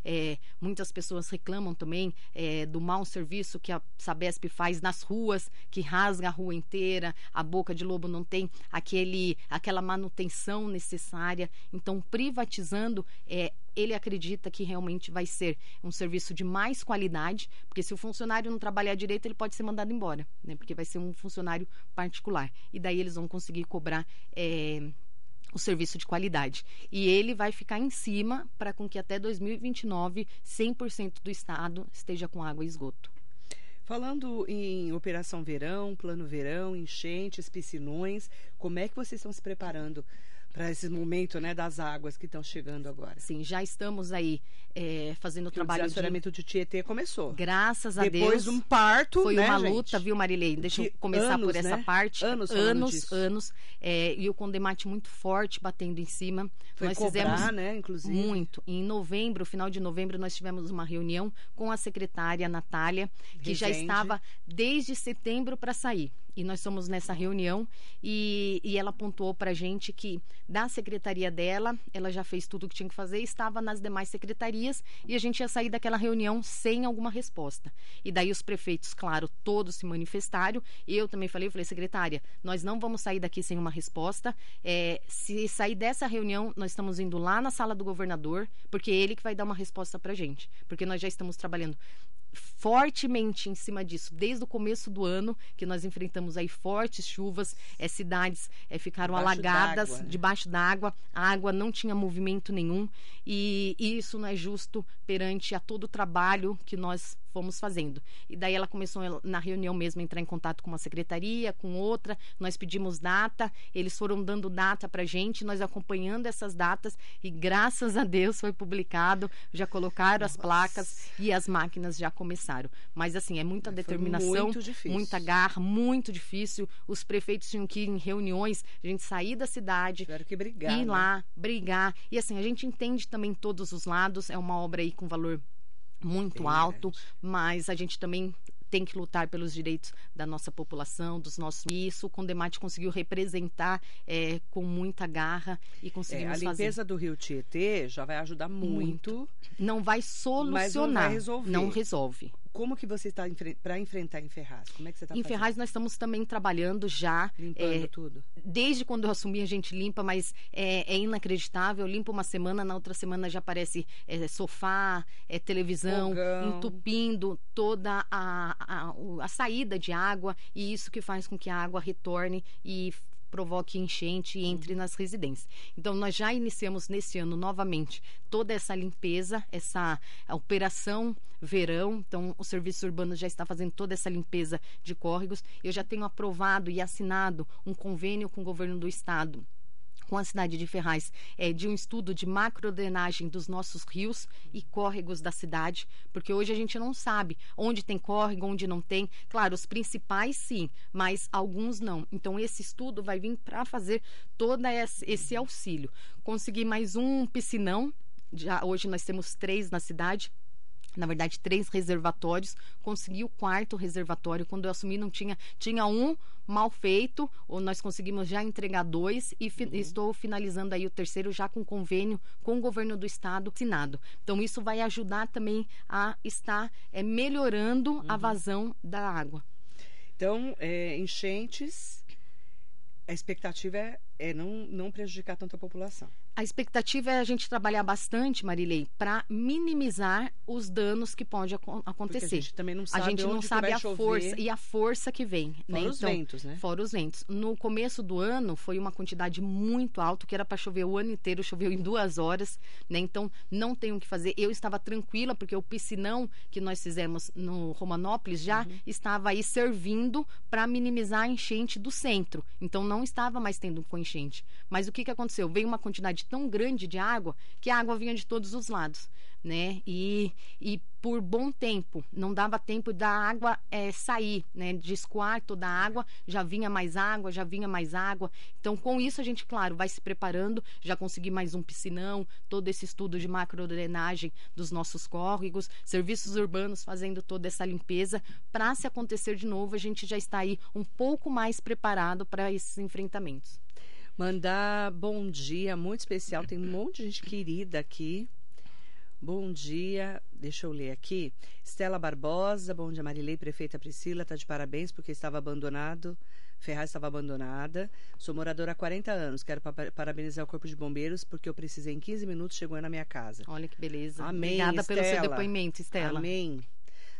Speaker 3: é, muitas pessoas reclamam também é, do mau serviço que a Sabesp faz nas ruas, que rasga a rua inteira, a boca de lobo não tem aquele, aquela manutenção necessária. Então, privatizando, é, ele acredita que realmente vai ser um serviço de mais qualidade, porque se o funcionário não trabalhar direito, ele pode ser mandado embora, né? Porque vai ser um funcionário particular. E daí eles vão conseguir cobrar. É, o serviço de qualidade. E ele vai ficar em cima para com que até 2029 100% do estado esteja com água e esgoto.
Speaker 2: Falando em Operação Verão, Plano Verão, enchentes, piscinões, como é que vocês estão se preparando para esse momento né, das águas que estão chegando agora.
Speaker 3: Sim, já estamos aí é, fazendo o trabalho. O
Speaker 2: desassoreamento de... de Tietê começou.
Speaker 3: Graças a
Speaker 2: Depois
Speaker 3: Deus.
Speaker 2: Depois de um parto.
Speaker 3: Foi
Speaker 2: né,
Speaker 3: uma
Speaker 2: gente?
Speaker 3: luta, viu, Marilei? Deixa eu começar
Speaker 2: anos,
Speaker 3: por essa
Speaker 2: né?
Speaker 3: parte.
Speaker 2: Anos,
Speaker 3: anos,
Speaker 2: disso.
Speaker 3: anos. É, e o Condemate muito forte batendo em cima.
Speaker 2: Foi
Speaker 3: nós
Speaker 2: cobrar,
Speaker 3: fizemos
Speaker 2: né, inclusive.
Speaker 3: muito. Em novembro, final de novembro, nós tivemos uma reunião com a secretária Natália, que já estava desde setembro para sair e nós somos nessa reunião e, e ela pontuou para a gente que da secretaria dela, ela já fez tudo o que tinha que fazer, estava nas demais secretarias e a gente ia sair daquela reunião sem alguma resposta. E daí os prefeitos, claro, todos se manifestaram. Eu também falei, eu falei, secretária, nós não vamos sair daqui sem uma resposta. É, se sair dessa reunião, nós estamos indo lá na sala do governador, porque é ele que vai dar uma resposta para a gente. Porque nós já estamos trabalhando fortemente em cima disso desde o começo do ano que nós enfrentamos aí fortes chuvas é, cidades é, ficaram
Speaker 2: Debaixo
Speaker 3: alagadas
Speaker 2: d'água, né?
Speaker 3: debaixo d'água a água não tinha movimento nenhum e, e isso não é justo perante a todo o trabalho que nós fomos fazendo. E daí ela começou na reunião mesmo a entrar em contato com uma secretaria, com outra, nós pedimos data, eles foram dando data pra gente, nós acompanhando essas datas e graças a Deus foi publicado, já colocaram as placas e as máquinas já começaram. Mas assim, é muita
Speaker 2: Foi
Speaker 3: determinação, muita garra, muito difícil. Os prefeitos tinham que ir em reuniões, a gente sair da cidade,
Speaker 2: Tiveram que brigar.
Speaker 3: ir
Speaker 2: né?
Speaker 3: lá, brigar. E assim, a gente entende também todos os lados, é uma obra aí com valor muito alto, mas a gente também tem que lutar pelos direitos da nossa população, dos nossos. E isso o Condemate conseguiu representar é, com muita garra e
Speaker 2: É,
Speaker 3: conseguimos
Speaker 2: a limpeza do rio Tietê já vai ajudar muito.
Speaker 3: fazer. Não vai solucionar,
Speaker 2: resolver.
Speaker 3: não resolve.
Speaker 2: Como que você está para enfrentar em Ferraz? Como é que você está
Speaker 3: Em Ferraz nós estamos também trabalhando já
Speaker 2: limpando
Speaker 3: é,
Speaker 2: tudo?
Speaker 3: desde quando eu assumi a gente limpa, mas é, é inacreditável. Limpa uma semana, na outra semana já aparece é, sofá, é, televisão,
Speaker 2: Fogão.
Speaker 3: entupindo toda a, a, o- a saída de água e isso que faz com que a água retorne e provoque enchente e entre nas residências. Então nós já iniciamos nesse ano novamente toda essa limpeza, essa operação verão. Então o serviço urbano já está fazendo toda essa limpeza de córregos. Eu já tenho aprovado e assinado um convênio com o governo do estado com a cidade de Ferraz é, de um estudo de macrodrenagem dos nossos rios e córregos da cidade, porque hoje a gente não sabe onde tem córrego, onde não tem. Claro, os principais sim, mas alguns não. Então esse estudo vai vir para fazer todo esse auxílio. Consegui mais um piscinão. Já hoje nós temos três na cidade na verdade, três reservatórios. Consegui o quarto reservatório. Quando eu assumi, não tinha. Tinha um mal feito, ou nós conseguimos já entregar dois e fi, uhum. estou finalizando aí o terceiro já com convênio com o governo do estado assinado. Então, isso vai ajudar também a estar é, melhorando uhum. a vazão da água.
Speaker 2: Então, é, enchentes, a expectativa é, é não, não prejudicar tanto a população.
Speaker 3: A expectativa é a gente trabalhar bastante, Marilei, para minimizar os danos que pode acontecer. Porque a
Speaker 2: gente também não sabe,
Speaker 3: a, gente não sabe a
Speaker 2: chover.
Speaker 3: força e a força que vem.
Speaker 2: Fora
Speaker 3: né?
Speaker 2: os então, ventos, né?
Speaker 3: Fora os ventos. No começo do ano foi uma quantidade muito alta, que era para chover o ano inteiro, choveu em duas horas, né? Então não tem o que fazer. Eu estava tranquila porque o piscinão que nós fizemos no Romanópolis já uhum. estava aí servindo para minimizar a enchente do centro. Então não estava mais tendo com enchente. Mas o que que aconteceu? Veio uma quantidade tão grande de água que a água vinha de todos os lados, né? E, e por bom tempo, não dava tempo da água é, sair, né? De escoar toda a água, já vinha mais água, já vinha mais água. Então, com isso, a gente, claro, vai se preparando. Já consegui mais um piscinão, todo esse estudo de macrodrenagem dos nossos córregos, serviços urbanos fazendo toda essa limpeza. Para se acontecer de novo, a gente já está aí um pouco mais preparado para esses enfrentamentos.
Speaker 2: Mandar bom dia muito especial. Tem um monte de gente querida aqui. Bom dia, deixa eu ler aqui. Estela Barbosa, bom dia Marilei, prefeita Priscila, está de parabéns porque estava abandonado. Ferraz estava abandonada. Sou moradora há 40 anos. Quero parabenizar o Corpo de Bombeiros porque eu precisei em 15 minutos chegou na minha casa.
Speaker 3: Olha que beleza.
Speaker 2: Amém.
Speaker 3: Obrigada
Speaker 2: Estela.
Speaker 3: pelo seu depoimento, Estela.
Speaker 2: Amém.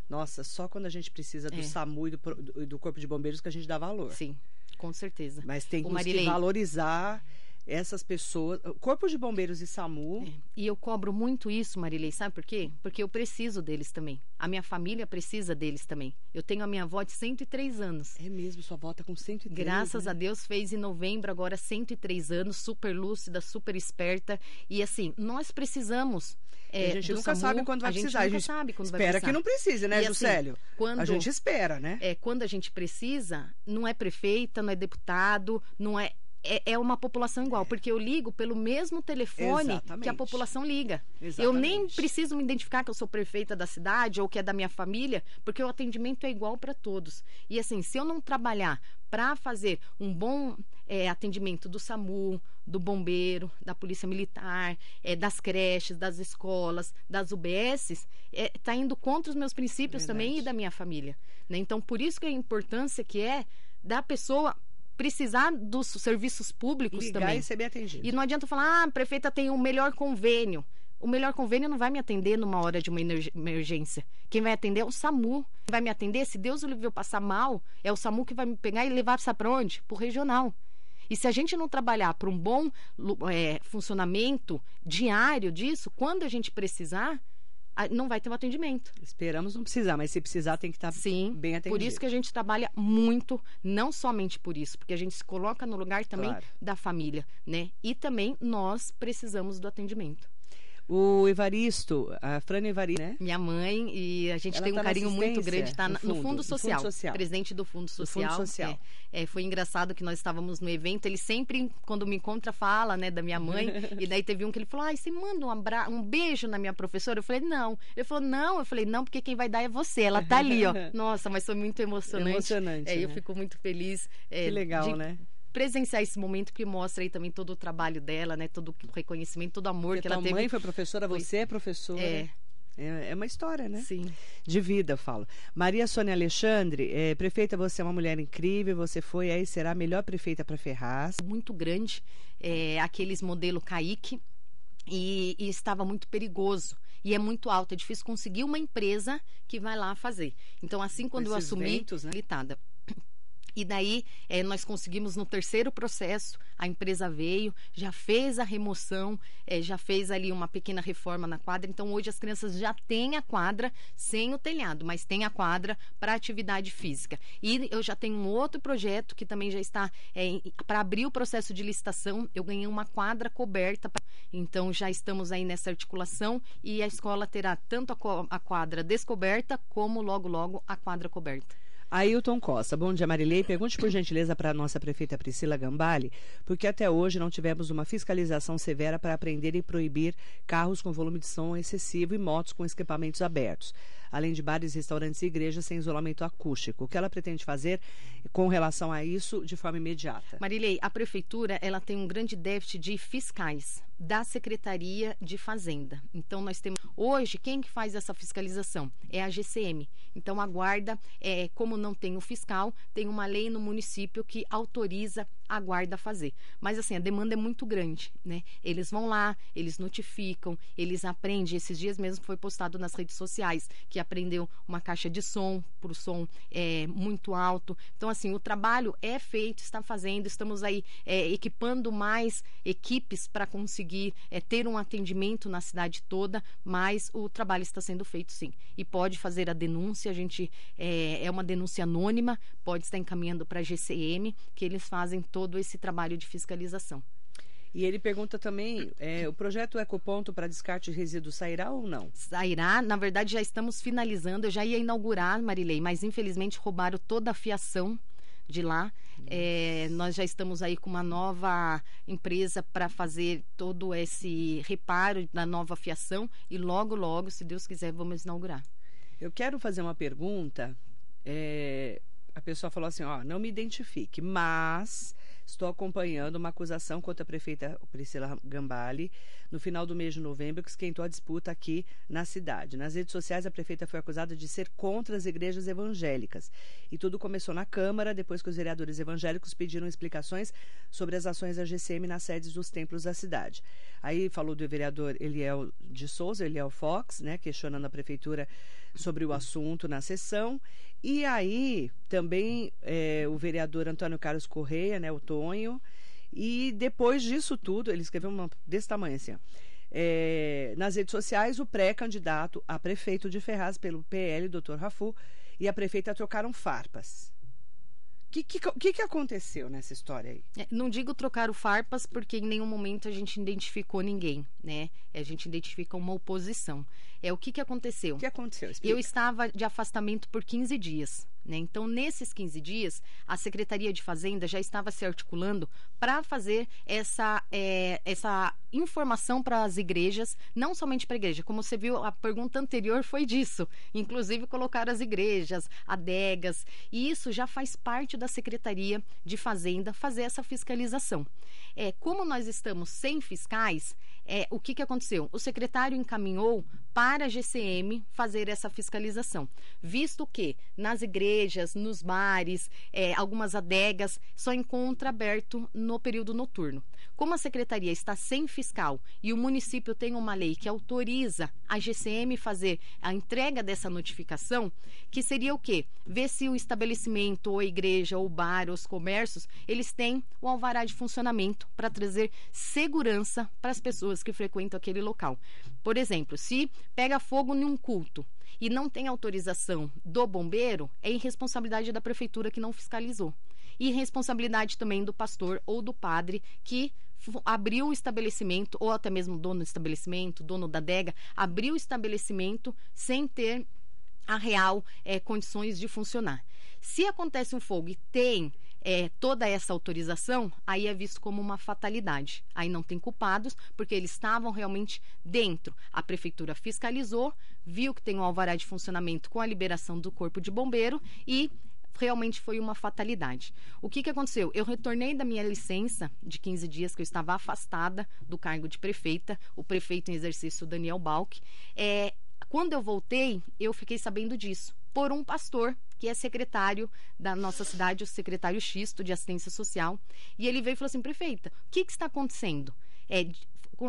Speaker 2: Nossa, só quando a gente precisa do é. SAMU e do, do Corpo de Bombeiros que a gente dá valor.
Speaker 3: Sim. Com certeza.
Speaker 2: Mas tem que valorizar essas pessoas, Corpo de Bombeiros e SAMU.
Speaker 3: É. E eu cobro muito isso, Marilei, sabe por quê? Porque eu preciso deles também. A minha família precisa deles também. Eu tenho a minha avó de 103 anos.
Speaker 2: É mesmo, sua avó tá com 103.
Speaker 3: Graças
Speaker 2: né?
Speaker 3: a Deus fez em novembro agora 103 anos, super lúcida, super esperta. E assim, nós precisamos
Speaker 2: é, a gente nunca SAMU, sabe quando vai
Speaker 3: a
Speaker 2: precisar.
Speaker 3: a gente sabe quando
Speaker 2: espera vai
Speaker 3: precisar.
Speaker 2: que não precise, né,
Speaker 3: e,
Speaker 2: Juscelio?
Speaker 3: Assim, quando,
Speaker 2: a gente espera, né?
Speaker 3: É, quando a gente precisa, não é prefeita, não é deputado, não é é, é, uma população igual, porque eu ligo pelo mesmo telefone
Speaker 2: Exatamente.
Speaker 3: que a população liga.
Speaker 2: Exatamente.
Speaker 3: Eu nem preciso me identificar que eu sou prefeita da cidade ou que é da minha família, porque o atendimento é igual para todos. E assim, se eu não trabalhar para fazer um bom é, atendimento do SAMU, do bombeiro, da polícia militar, é, das creches, das escolas, das UBSs, está é, tá indo contra os meus princípios Verdade. também e da minha família. Né? Então, por isso que a importância que é da pessoa precisar dos serviços públicos
Speaker 2: Ligar
Speaker 3: também.
Speaker 2: e ser bem atendido.
Speaker 3: E não adianta falar, ah, a prefeita tem o um melhor convênio. O melhor convênio não vai me atender numa hora de uma emergência. Quem vai atender é o SAMU. Quem vai me atender, se Deus o livre eu passar mal, é o SAMU que vai me pegar e levar para onde? Para o regional. E se a gente não trabalhar para um bom é, funcionamento diário disso, quando a gente precisar, não vai ter um atendimento.
Speaker 2: Esperamos não precisar, mas se precisar tem que estar
Speaker 3: Sim,
Speaker 2: bem atendido.
Speaker 3: Por isso que a gente trabalha muito, não somente por isso, porque a gente se coloca no lugar também
Speaker 2: claro.
Speaker 3: da família, né? E também nós precisamos do atendimento.
Speaker 2: O Evaristo, a Frana Evaristo, né?
Speaker 3: Minha mãe, e a gente Ela tem um tá carinho muito grande, tá no, fundo, no fundo, social,
Speaker 2: fundo, social,
Speaker 3: presidente do Fundo Social.
Speaker 2: Fundo social.
Speaker 3: É, é, foi engraçado que nós estávamos no evento, ele sempre, quando me encontra, fala, né, da minha mãe, e daí teve um que ele falou, ai, você manda um, abra um beijo na minha professora? Eu falei, não. Ele falou, não. Eu falei, não, porque quem vai dar é você, ela tá ali, ó. Nossa, mas foi muito emocionante.
Speaker 2: Emocionante,
Speaker 3: é,
Speaker 2: né?
Speaker 3: Eu fico muito feliz. É,
Speaker 2: que legal,
Speaker 3: de,
Speaker 2: né?
Speaker 3: Presenciar esse momento que mostra aí também todo o trabalho dela, né? Todo o reconhecimento, todo o amor
Speaker 2: Porque
Speaker 3: que ela teve.
Speaker 2: mãe foi professora,
Speaker 3: Foi.
Speaker 2: você é professora.
Speaker 3: É.
Speaker 2: É, é uma história, né?
Speaker 3: Sim.
Speaker 2: De vida, eu falo. Maria Sônia Alexandre, é, prefeita, você é uma mulher incrível, você foi aí, será a melhor prefeita para Ferraz.
Speaker 3: Muito grande, é, aqueles modelo Kaique, e, e estava muito perigoso. E é muito alto, é difícil conseguir uma empresa que vai lá fazer. Então, assim, quando eu
Speaker 2: esses
Speaker 3: assumi,
Speaker 2: ventos, né?
Speaker 3: limitada. E daí eh, nós conseguimos no terceiro processo, a empresa veio, já fez a remoção, eh, já fez ali uma pequena reforma na quadra. Então hoje as crianças já têm a quadra sem o telhado, mas tem a quadra para atividade física. E eu já tenho um outro projeto que também já está para abrir o processo de licitação. Eu ganhei uma quadra coberta, pra- então já estamos aí nessa articulação e a escola terá tanto a, a quadra descoberta como logo logo a quadra coberta.
Speaker 2: Ailton Costa, bom dia Marilei. Pergunte por gentileza para a nossa prefeita Priscila Gambale, porque até hoje não tivemos uma fiscalização severa para aprender e proibir carros com volume de som excessivo e motos com escapamentos abertos, além de bares, restaurantes e igrejas sem isolamento acústico. O que ela pretende fazer com relação a isso de forma imediata?
Speaker 3: Marilei, a prefeitura ela tem um grande déficit de fiscais da Secretaria de Fazenda. Então nós temos hoje quem que faz essa fiscalização é a GCM. Então a guarda, é, como não tem o fiscal, tem uma lei no município que autoriza a guarda a fazer. Mas assim a demanda é muito grande, né? Eles vão lá, eles notificam, eles aprendem. Esses dias mesmo foi postado nas redes sociais que aprendeu uma caixa de som para o som é, muito alto. Então assim o trabalho é feito, está fazendo, estamos aí é, equipando mais equipes para conseguir é, ter um atendimento na cidade toda, mas o trabalho está sendo feito sim. E pode fazer a denúncia, a gente é, é uma denúncia anônima, pode estar encaminhando para a GCM, que eles fazem todo esse trabalho de fiscalização.
Speaker 2: E ele pergunta também, é, o projeto Ecoponto para descarte de resíduos sairá ou não?
Speaker 3: Sairá, na verdade já estamos finalizando, eu já ia inaugurar, Marilei, mas infelizmente roubaram toda a fiação de lá. É, nós já estamos aí com uma nova empresa para fazer todo esse reparo da nova fiação e logo, logo, se Deus quiser, vamos inaugurar.
Speaker 2: Eu quero fazer uma pergunta. é, a pessoa falou assim: ó, não me identifique, mas estou acompanhando uma acusação contra a prefeita Priscila Gambale no final do mês de novembro, que esquentou a disputa aqui na cidade. Nas redes sociais, a prefeita foi acusada de ser contra as igrejas evangélicas. E tudo começou na Câmara, depois que os vereadores evangélicos pediram explicações sobre as ações da GCM nas sedes dos templos da cidade. Aí falou do vereador Eliel de Souza, Eliel Fox, né, questionando a prefeitura sobre o assunto na sessão. E aí também é, o vereador Antônio Carlos Correia, né, o Tonho. E depois disso tudo, ele escreveu uma desse tamanho assim, ó, é, nas redes sociais, o pré-candidato a prefeito de Ferraz pelo PL, Dr. Rafu, e a prefeita trocaram farpas. O que, que, que, que aconteceu nessa história aí?
Speaker 3: É, Não digo trocar o farpas porque em nenhum momento a gente identificou ninguém, né? A gente identifica uma oposição. É o que que aconteceu?
Speaker 2: O que aconteceu? Explica.
Speaker 3: Eu estava de afastamento por 15 dias. Né? Então, nesses 15 dias, a Secretaria de Fazenda já estava se articulando para fazer essa, é, essa informação para as igrejas, não somente para a igreja. Como você viu, a pergunta anterior foi disso. Inclusive, colocar as igrejas, adegas. E isso já faz parte da Secretaria de Fazenda fazer essa fiscalização. É, como nós estamos sem fiscais, é, o que, que aconteceu? O secretário encaminhou para a GCM fazer essa fiscalização, visto que nas igrejas, nos bares, é, algumas adegas só encontra aberto no período noturno. Como a secretaria está sem fiscal e o município tem uma lei que autoriza a GCM fazer a entrega dessa notificação, que seria o quê? Ver se o estabelecimento, ou a igreja, ou o bar, ou os comércios, eles têm o alvará de funcionamento para trazer segurança para as pessoas que frequentam aquele local. Por exemplo, se pega fogo em um culto e não tem autorização do bombeiro, é irresponsabilidade da prefeitura que não fiscalizou. E responsabilidade também do pastor ou do padre que abriu o estabelecimento, ou até mesmo dono do estabelecimento, dono da adega, abriu o estabelecimento sem ter a real eh, condições de funcionar. Se acontece um fogo e tem eh, toda essa autorização, aí é visto como uma fatalidade. Aí não tem culpados, porque eles estavam realmente dentro. A prefeitura fiscalizou, viu que tem um alvará de funcionamento com a liberação do corpo de bombeiro e realmente foi uma fatalidade. O que, que aconteceu? Eu retornei da minha licença de 15 dias que eu estava afastada do cargo de prefeita, o prefeito em exercício Daniel Balck. É, quando eu voltei, eu fiquei sabendo disso por um pastor que é secretário da nossa cidade, o secretário Xisto de Assistência Social, e ele veio e falou assim: prefeita, o que, que está acontecendo? É,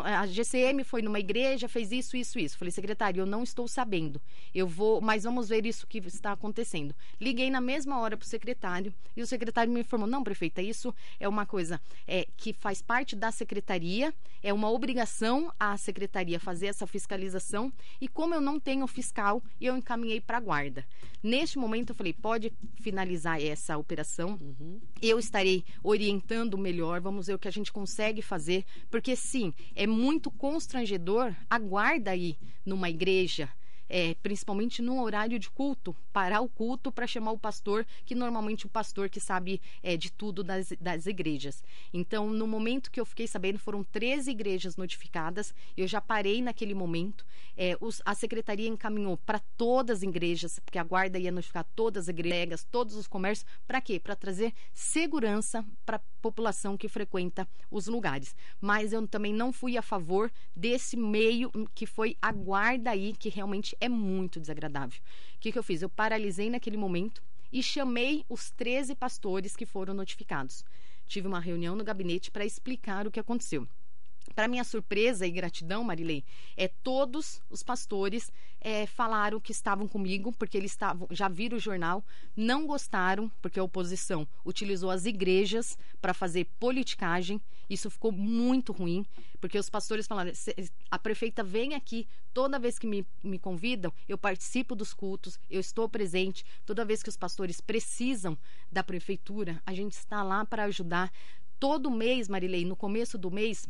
Speaker 3: a GCM foi numa igreja, fez isso, isso, isso. Falei, secretário, eu não estou sabendo. Eu vou, mas vamos ver isso que está acontecendo. Liguei na mesma hora para o secretário e o secretário me informou: não, prefeita, isso é uma coisa é, que faz parte da secretaria, é uma obrigação a secretaria fazer essa fiscalização. E como eu não tenho fiscal, eu encaminhei para a guarda. Neste momento, eu falei: pode finalizar essa operação. Eu estarei orientando melhor, vamos ver o que a gente consegue fazer, porque sim, é muito constrangedor a guarda aí numa igreja. É, principalmente no horário de culto, parar o culto para chamar o pastor, que normalmente o pastor que sabe é, de tudo das, das igrejas. Então, no momento que eu fiquei sabendo, foram 13 igrejas notificadas, eu já parei naquele momento. É, os- a secretaria encaminhou para todas as igrejas, porque a guarda ia notificar todas as igrejas, todos os comércios, para quê? Para trazer segurança para a população que frequenta os lugares. Mas eu também não fui a favor desse meio que foi a guarda aí, que realmente é muito desagradável. O que, que eu fiz? Eu paralisei naquele momento e chamei os 13 pastores que foram notificados. Tive uma reunião no gabinete para explicar o que aconteceu. Para minha surpresa e gratidão, Marilei, é todos os pastores é, falaram que estavam comigo, porque eles estavam, já viram o jornal, não gostaram, porque a oposição utilizou as igrejas para fazer politicagem. Isso ficou muito ruim, porque os pastores falaram: "Se- a prefeita vem aqui, toda vez que me, me convidam, eu participo dos cultos, eu estou presente. Toda vez que os pastores precisam da prefeitura, a gente está lá para ajudar. Todo mês, Marilei, no começo do mês,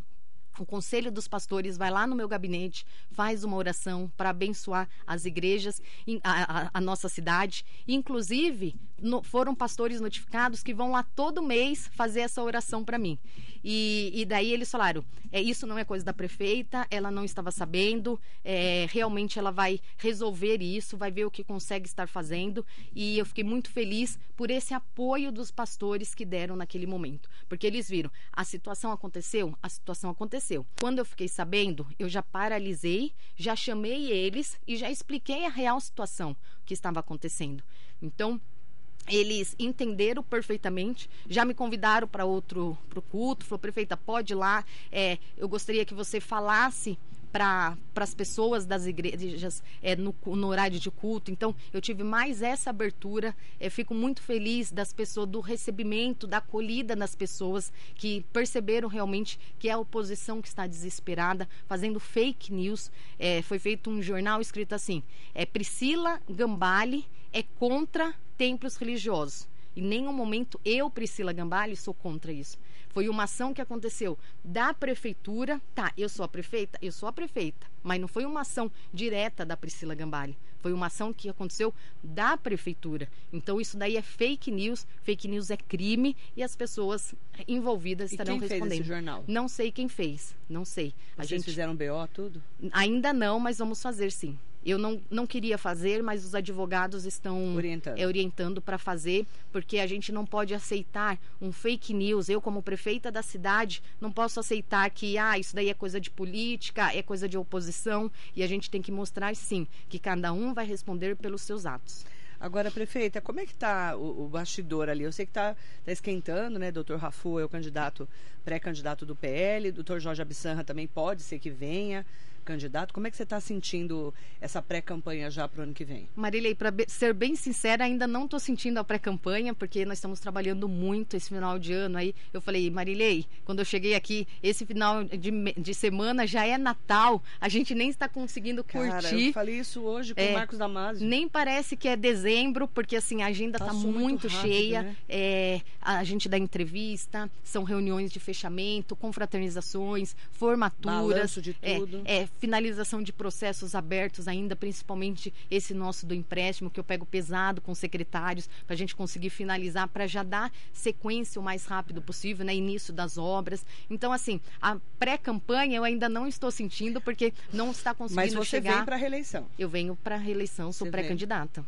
Speaker 3: o Conselho dos Pastores vai lá no meu gabinete, faz uma oração para abençoar as igrejas, a, a- a nossa cidade. Inclusive, no- foram pastores notificados que vão lá todo mês fazer essa oração para mim. E, e daí eles falaram: é, isso não é coisa da prefeita, ela não estava sabendo, é, realmente ela vai resolver isso, vai ver o que consegue estar fazendo. E eu fiquei muito feliz por esse apoio dos pastores que deram naquele momento. Porque eles viram, a situação aconteceu, a situação aconteceu. Quando eu fiquei sabendo, eu já paralisei, já chamei eles e já expliquei a real situação que estava acontecendo. Então, eles entenderam perfeitamente, já me convidaram para outro pro culto, falou, prefeita, pode ir lá, é, eu gostaria que você falasse para as pessoas das igrejas é, no, no horário de culto. Então, eu tive mais essa abertura. Eu fico muito feliz das pessoas, do recebimento, da acolhida das pessoas que perceberam realmente que é a oposição que está desesperada, fazendo fake news. É, foi feito um jornal escrito assim: é, Priscila Gambale é contra templos religiosos. Em nenhum momento eu, Priscila Gambale, sou contra isso. Foi uma ação que aconteceu da prefeitura. Tá, eu sou a prefeita? Eu sou a prefeita. Mas não foi uma ação direta da Priscila Gambale. Foi uma ação que aconteceu da prefeitura. Então isso daí é fake news. Fake news é crime e as pessoas envolvidas
Speaker 2: E
Speaker 3: estarão
Speaker 2: quem fez
Speaker 3: respondendo.
Speaker 2: esse jornal?
Speaker 3: Não sei quem fez. Não sei. A
Speaker 2: Vocês
Speaker 3: gente
Speaker 2: fizeram BO, tudo?
Speaker 3: Ainda não, mas vamos fazer sim. Eu não, não queria fazer, mas os advogados estão
Speaker 2: Orientando.
Speaker 3: é, orientando para fazer, porque a gente não pode aceitar um fake news. Eu, como prefeita da cidade, não posso aceitar que ah, isso daí é coisa de política, é coisa de oposição, e a gente tem que mostrar sim que cada um vai responder pelos seus atos.
Speaker 2: Agora, prefeita, como é que está o, o bastidor ali? Eu sei que está esquentando, né? Doutor Rafu é o candidato, pré-candidato do PL, doutor Jorge Abissanra também pode ser que venha candidato. Como é que você está sentindo essa pré-campanha já para o ano que vem?
Speaker 3: Marilei, para ser bem sincera, ainda não estou sentindo a pré-campanha, porque nós estamos trabalhando muito esse final de ano. Aí eu falei, Marilei, quando eu cheguei aqui, esse final de, de semana já é Natal, a gente nem está conseguindo
Speaker 2: Cara,
Speaker 3: curtir.
Speaker 2: eu falei isso hoje com
Speaker 3: É,
Speaker 2: o Marcos Damasio.
Speaker 3: Nem parece que é dezembro, porque assim, a agenda está
Speaker 2: Passou
Speaker 3: muito,
Speaker 2: muito rápido,
Speaker 3: cheia.
Speaker 2: né?
Speaker 3: É, a gente dá entrevista, são reuniões de fechamento, confraternizações, formaturas.
Speaker 2: Balanço de
Speaker 3: é,
Speaker 2: tudo.
Speaker 3: é, finalização de processos abertos ainda, principalmente esse nosso do empréstimo, que eu pego pesado com secretários, para a gente conseguir finalizar, para já dar sequência o mais rápido possível, né? Início das obras. Então, assim, a pré-campanha eu ainda não estou sentindo, porque não está conseguindo
Speaker 2: Mas você
Speaker 3: chegar.
Speaker 2: vem para a reeleição.
Speaker 3: Eu venho para reeleição, sou pré-candidata.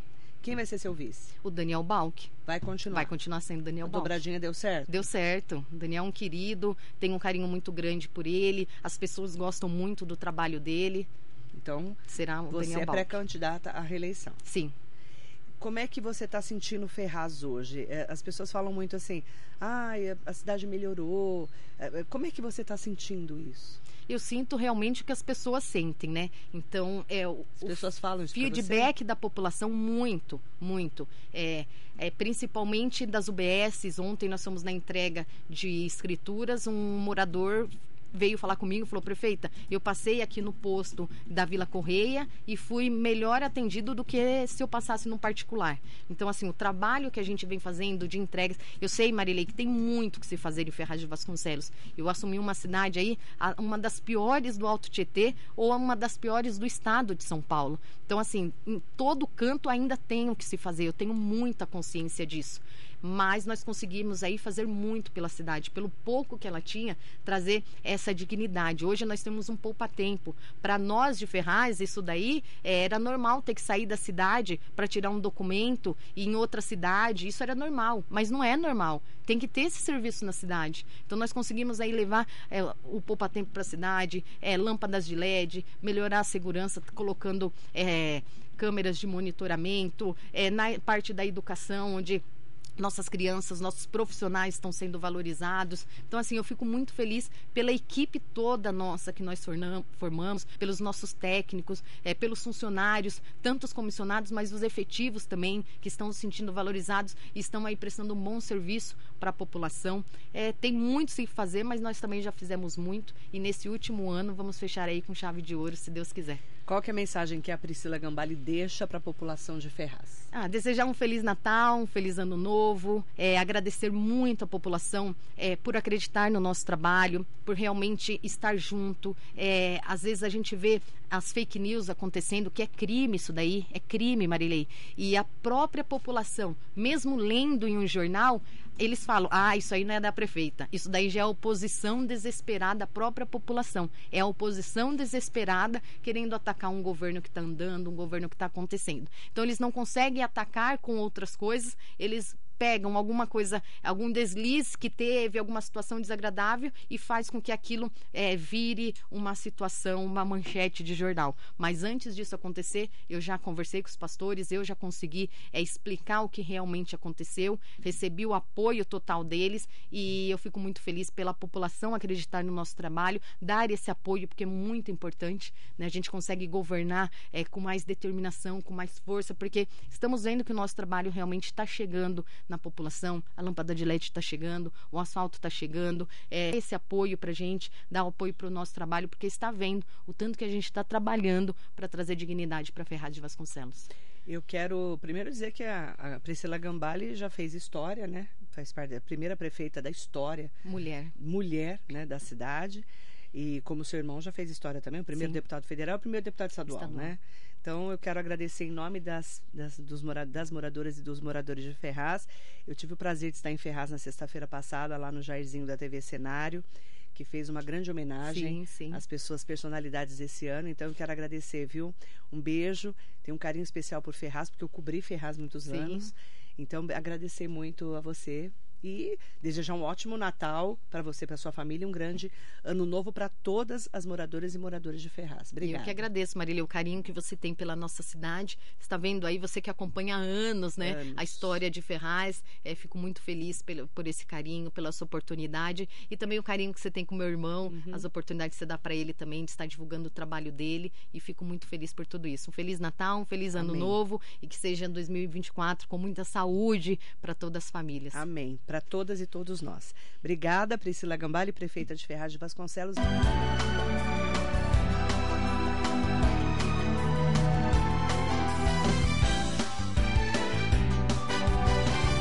Speaker 2: Quem vai ser seu vice?
Speaker 3: O Daniel Balk
Speaker 2: Vai continuar.
Speaker 3: vai continuar sendo Daniel
Speaker 2: A
Speaker 3: Balk.
Speaker 2: dobradinha deu certo?
Speaker 3: Deu certo. O Daniel é um querido, tenho um carinho muito grande por ele. As pessoas gostam muito do trabalho dele.
Speaker 2: Então,
Speaker 3: Será o
Speaker 2: você
Speaker 3: Daniel
Speaker 2: é pré-candidata à reeleição.
Speaker 3: Sim.
Speaker 2: Como é que você está sentindo Ferraz hoje? É, as pessoas falam muito assim, ah, a cidade melhorou. É, como é que você está sentindo isso?
Speaker 3: Eu sinto realmente o que as pessoas sentem, né? Então, é o,
Speaker 2: as pessoas falam isso
Speaker 3: feedback da população muito, muito. É, é, principalmente das UBSs. Ontem nós fomos na entrega de escrituras, um morador veio falar comigo e falou: prefeita, eu passei aqui no posto da Vila Correia e fui melhor atendido do que se eu passasse no particular. Então, assim, o trabalho que a gente vem fazendo de entregas, eu sei, Marilei, que tem muito que se fazer em Ferraz de Vasconcelos. Eu assumi uma cidade aí, uma das piores do Alto Tietê ou uma das piores do estado de São Paulo. Então, assim, em todo canto ainda tem o que se fazer, eu tenho muita consciência disso mas nós conseguimos aí fazer muito pela cidade, pelo pouco que ela tinha, trazer essa dignidade. Hoje nós temos um poupa-tempo. Para nós de Ferraz, isso daí é, era normal ter que sair da cidade para tirar um documento e em outra cidade, isso era normal, mas não é normal. Tem que ter esse serviço na cidade. Então nós conseguimos aí levar é, o poupa-tempo para a cidade, é, lâmpadas de LED, melhorar a segurança, colocando é, câmeras de monitoramento, é, na parte da educação, onde nossas crianças, nossos profissionais estão sendo valorizados. Então, assim, eu fico muito feliz pela equipe toda nossa que nós formamos, pelos nossos técnicos, é, pelos funcionários, tanto os comissionados, mas os efetivos também, que estão se sentindo valorizados e estão aí prestando um bom serviço para a população. É, tem muito se fazer, mas nós também já fizemos muito e nesse último ano vamos fechar aí com chave de ouro, se Deus quiser.
Speaker 2: Qual que é a mensagem que a Priscila Gambale deixa para a população de Ferraz?
Speaker 3: Ah, desejar um feliz Natal, um feliz Ano Novo, é, agradecer muito a população é, por acreditar no nosso trabalho, por realmente estar junto. É, às vezes a gente vê as fake news acontecendo, que é crime isso daí, é crime, Marilei. E a própria população, mesmo lendo em um jornal, eles falam: ah, isso aí não é da prefeita. Isso daí já é oposição desesperada da própria população. É a oposição desesperada querendo atacar um governo que está andando, um governo que está acontecendo. Então, eles não conseguem atacar com outras coisas, eles pegam alguma coisa, algum deslize que teve, alguma situação desagradável e faz com que aquilo é, vire uma situação, uma manchete de jornal. Mas antes disso acontecer, eu já conversei com os pastores, eu já consegui é, explicar o que realmente aconteceu, recebi o apoio total deles e eu fico muito feliz pela população acreditar no nosso trabalho, dar esse apoio, porque é muito importante. Né? A gente consegue governar é, com mais determinação, com mais força, porque estamos vendo que o nosso trabalho realmente está chegando na população, a lâmpada de LED está chegando, o asfalto está chegando, é, esse apoio para a gente, dar apoio para o nosso trabalho, porque está vendo o tanto que a gente está trabalhando para trazer dignidade para Ferraz de Vasconcelos.
Speaker 2: Eu quero primeiro dizer que a, a Priscila Gambale já fez história, né? Faz parte da primeira prefeita da história.
Speaker 3: Mulher.
Speaker 2: Mulher, né, da cidade. E como seu irmão já fez história também, o primeiro Sim. deputado federal o primeiro deputado estadual, estadual. né? Então, eu quero agradecer em nome das, das, dos mora, das moradoras e dos moradores de Ferraz. Eu tive o prazer de estar em Ferraz na sexta-feira passada, lá no Jairzinho da TV Cenário, que fez uma grande homenagem sim, sim. às pessoas, personalidades desse ano. Então, eu quero agradecer, viu? Um beijo. Tenho um carinho especial por Ferraz, porque eu cobri Ferraz muitos sim. anos. Então, agradecer muito a você e desejar um ótimo Natal para você, para sua família, um grande ano novo para todas as moradoras e moradores de Ferraz. Obrigada.
Speaker 3: Eu que agradeço, Marília, o carinho que você tem pela nossa cidade. Está vendo aí, você que acompanha há anos, né, anos. a história de Ferraz. É, fico muito feliz pelo, por esse carinho, pela sua oportunidade e também o carinho que você tem com meu irmão, uhum. as oportunidades que você dá para ele também de estar divulgando o trabalho dele e fico muito feliz por tudo isso. Um feliz Natal, um feliz ano Amém. novo e que seja 2024 com muita saúde para todas as famílias.
Speaker 2: Amém para todas e todos nós. Obrigada, Priscila Gambale, prefeita de Ferraz de Vasconcelos.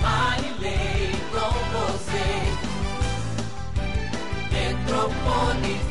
Speaker 1: Marilei com você, Metropole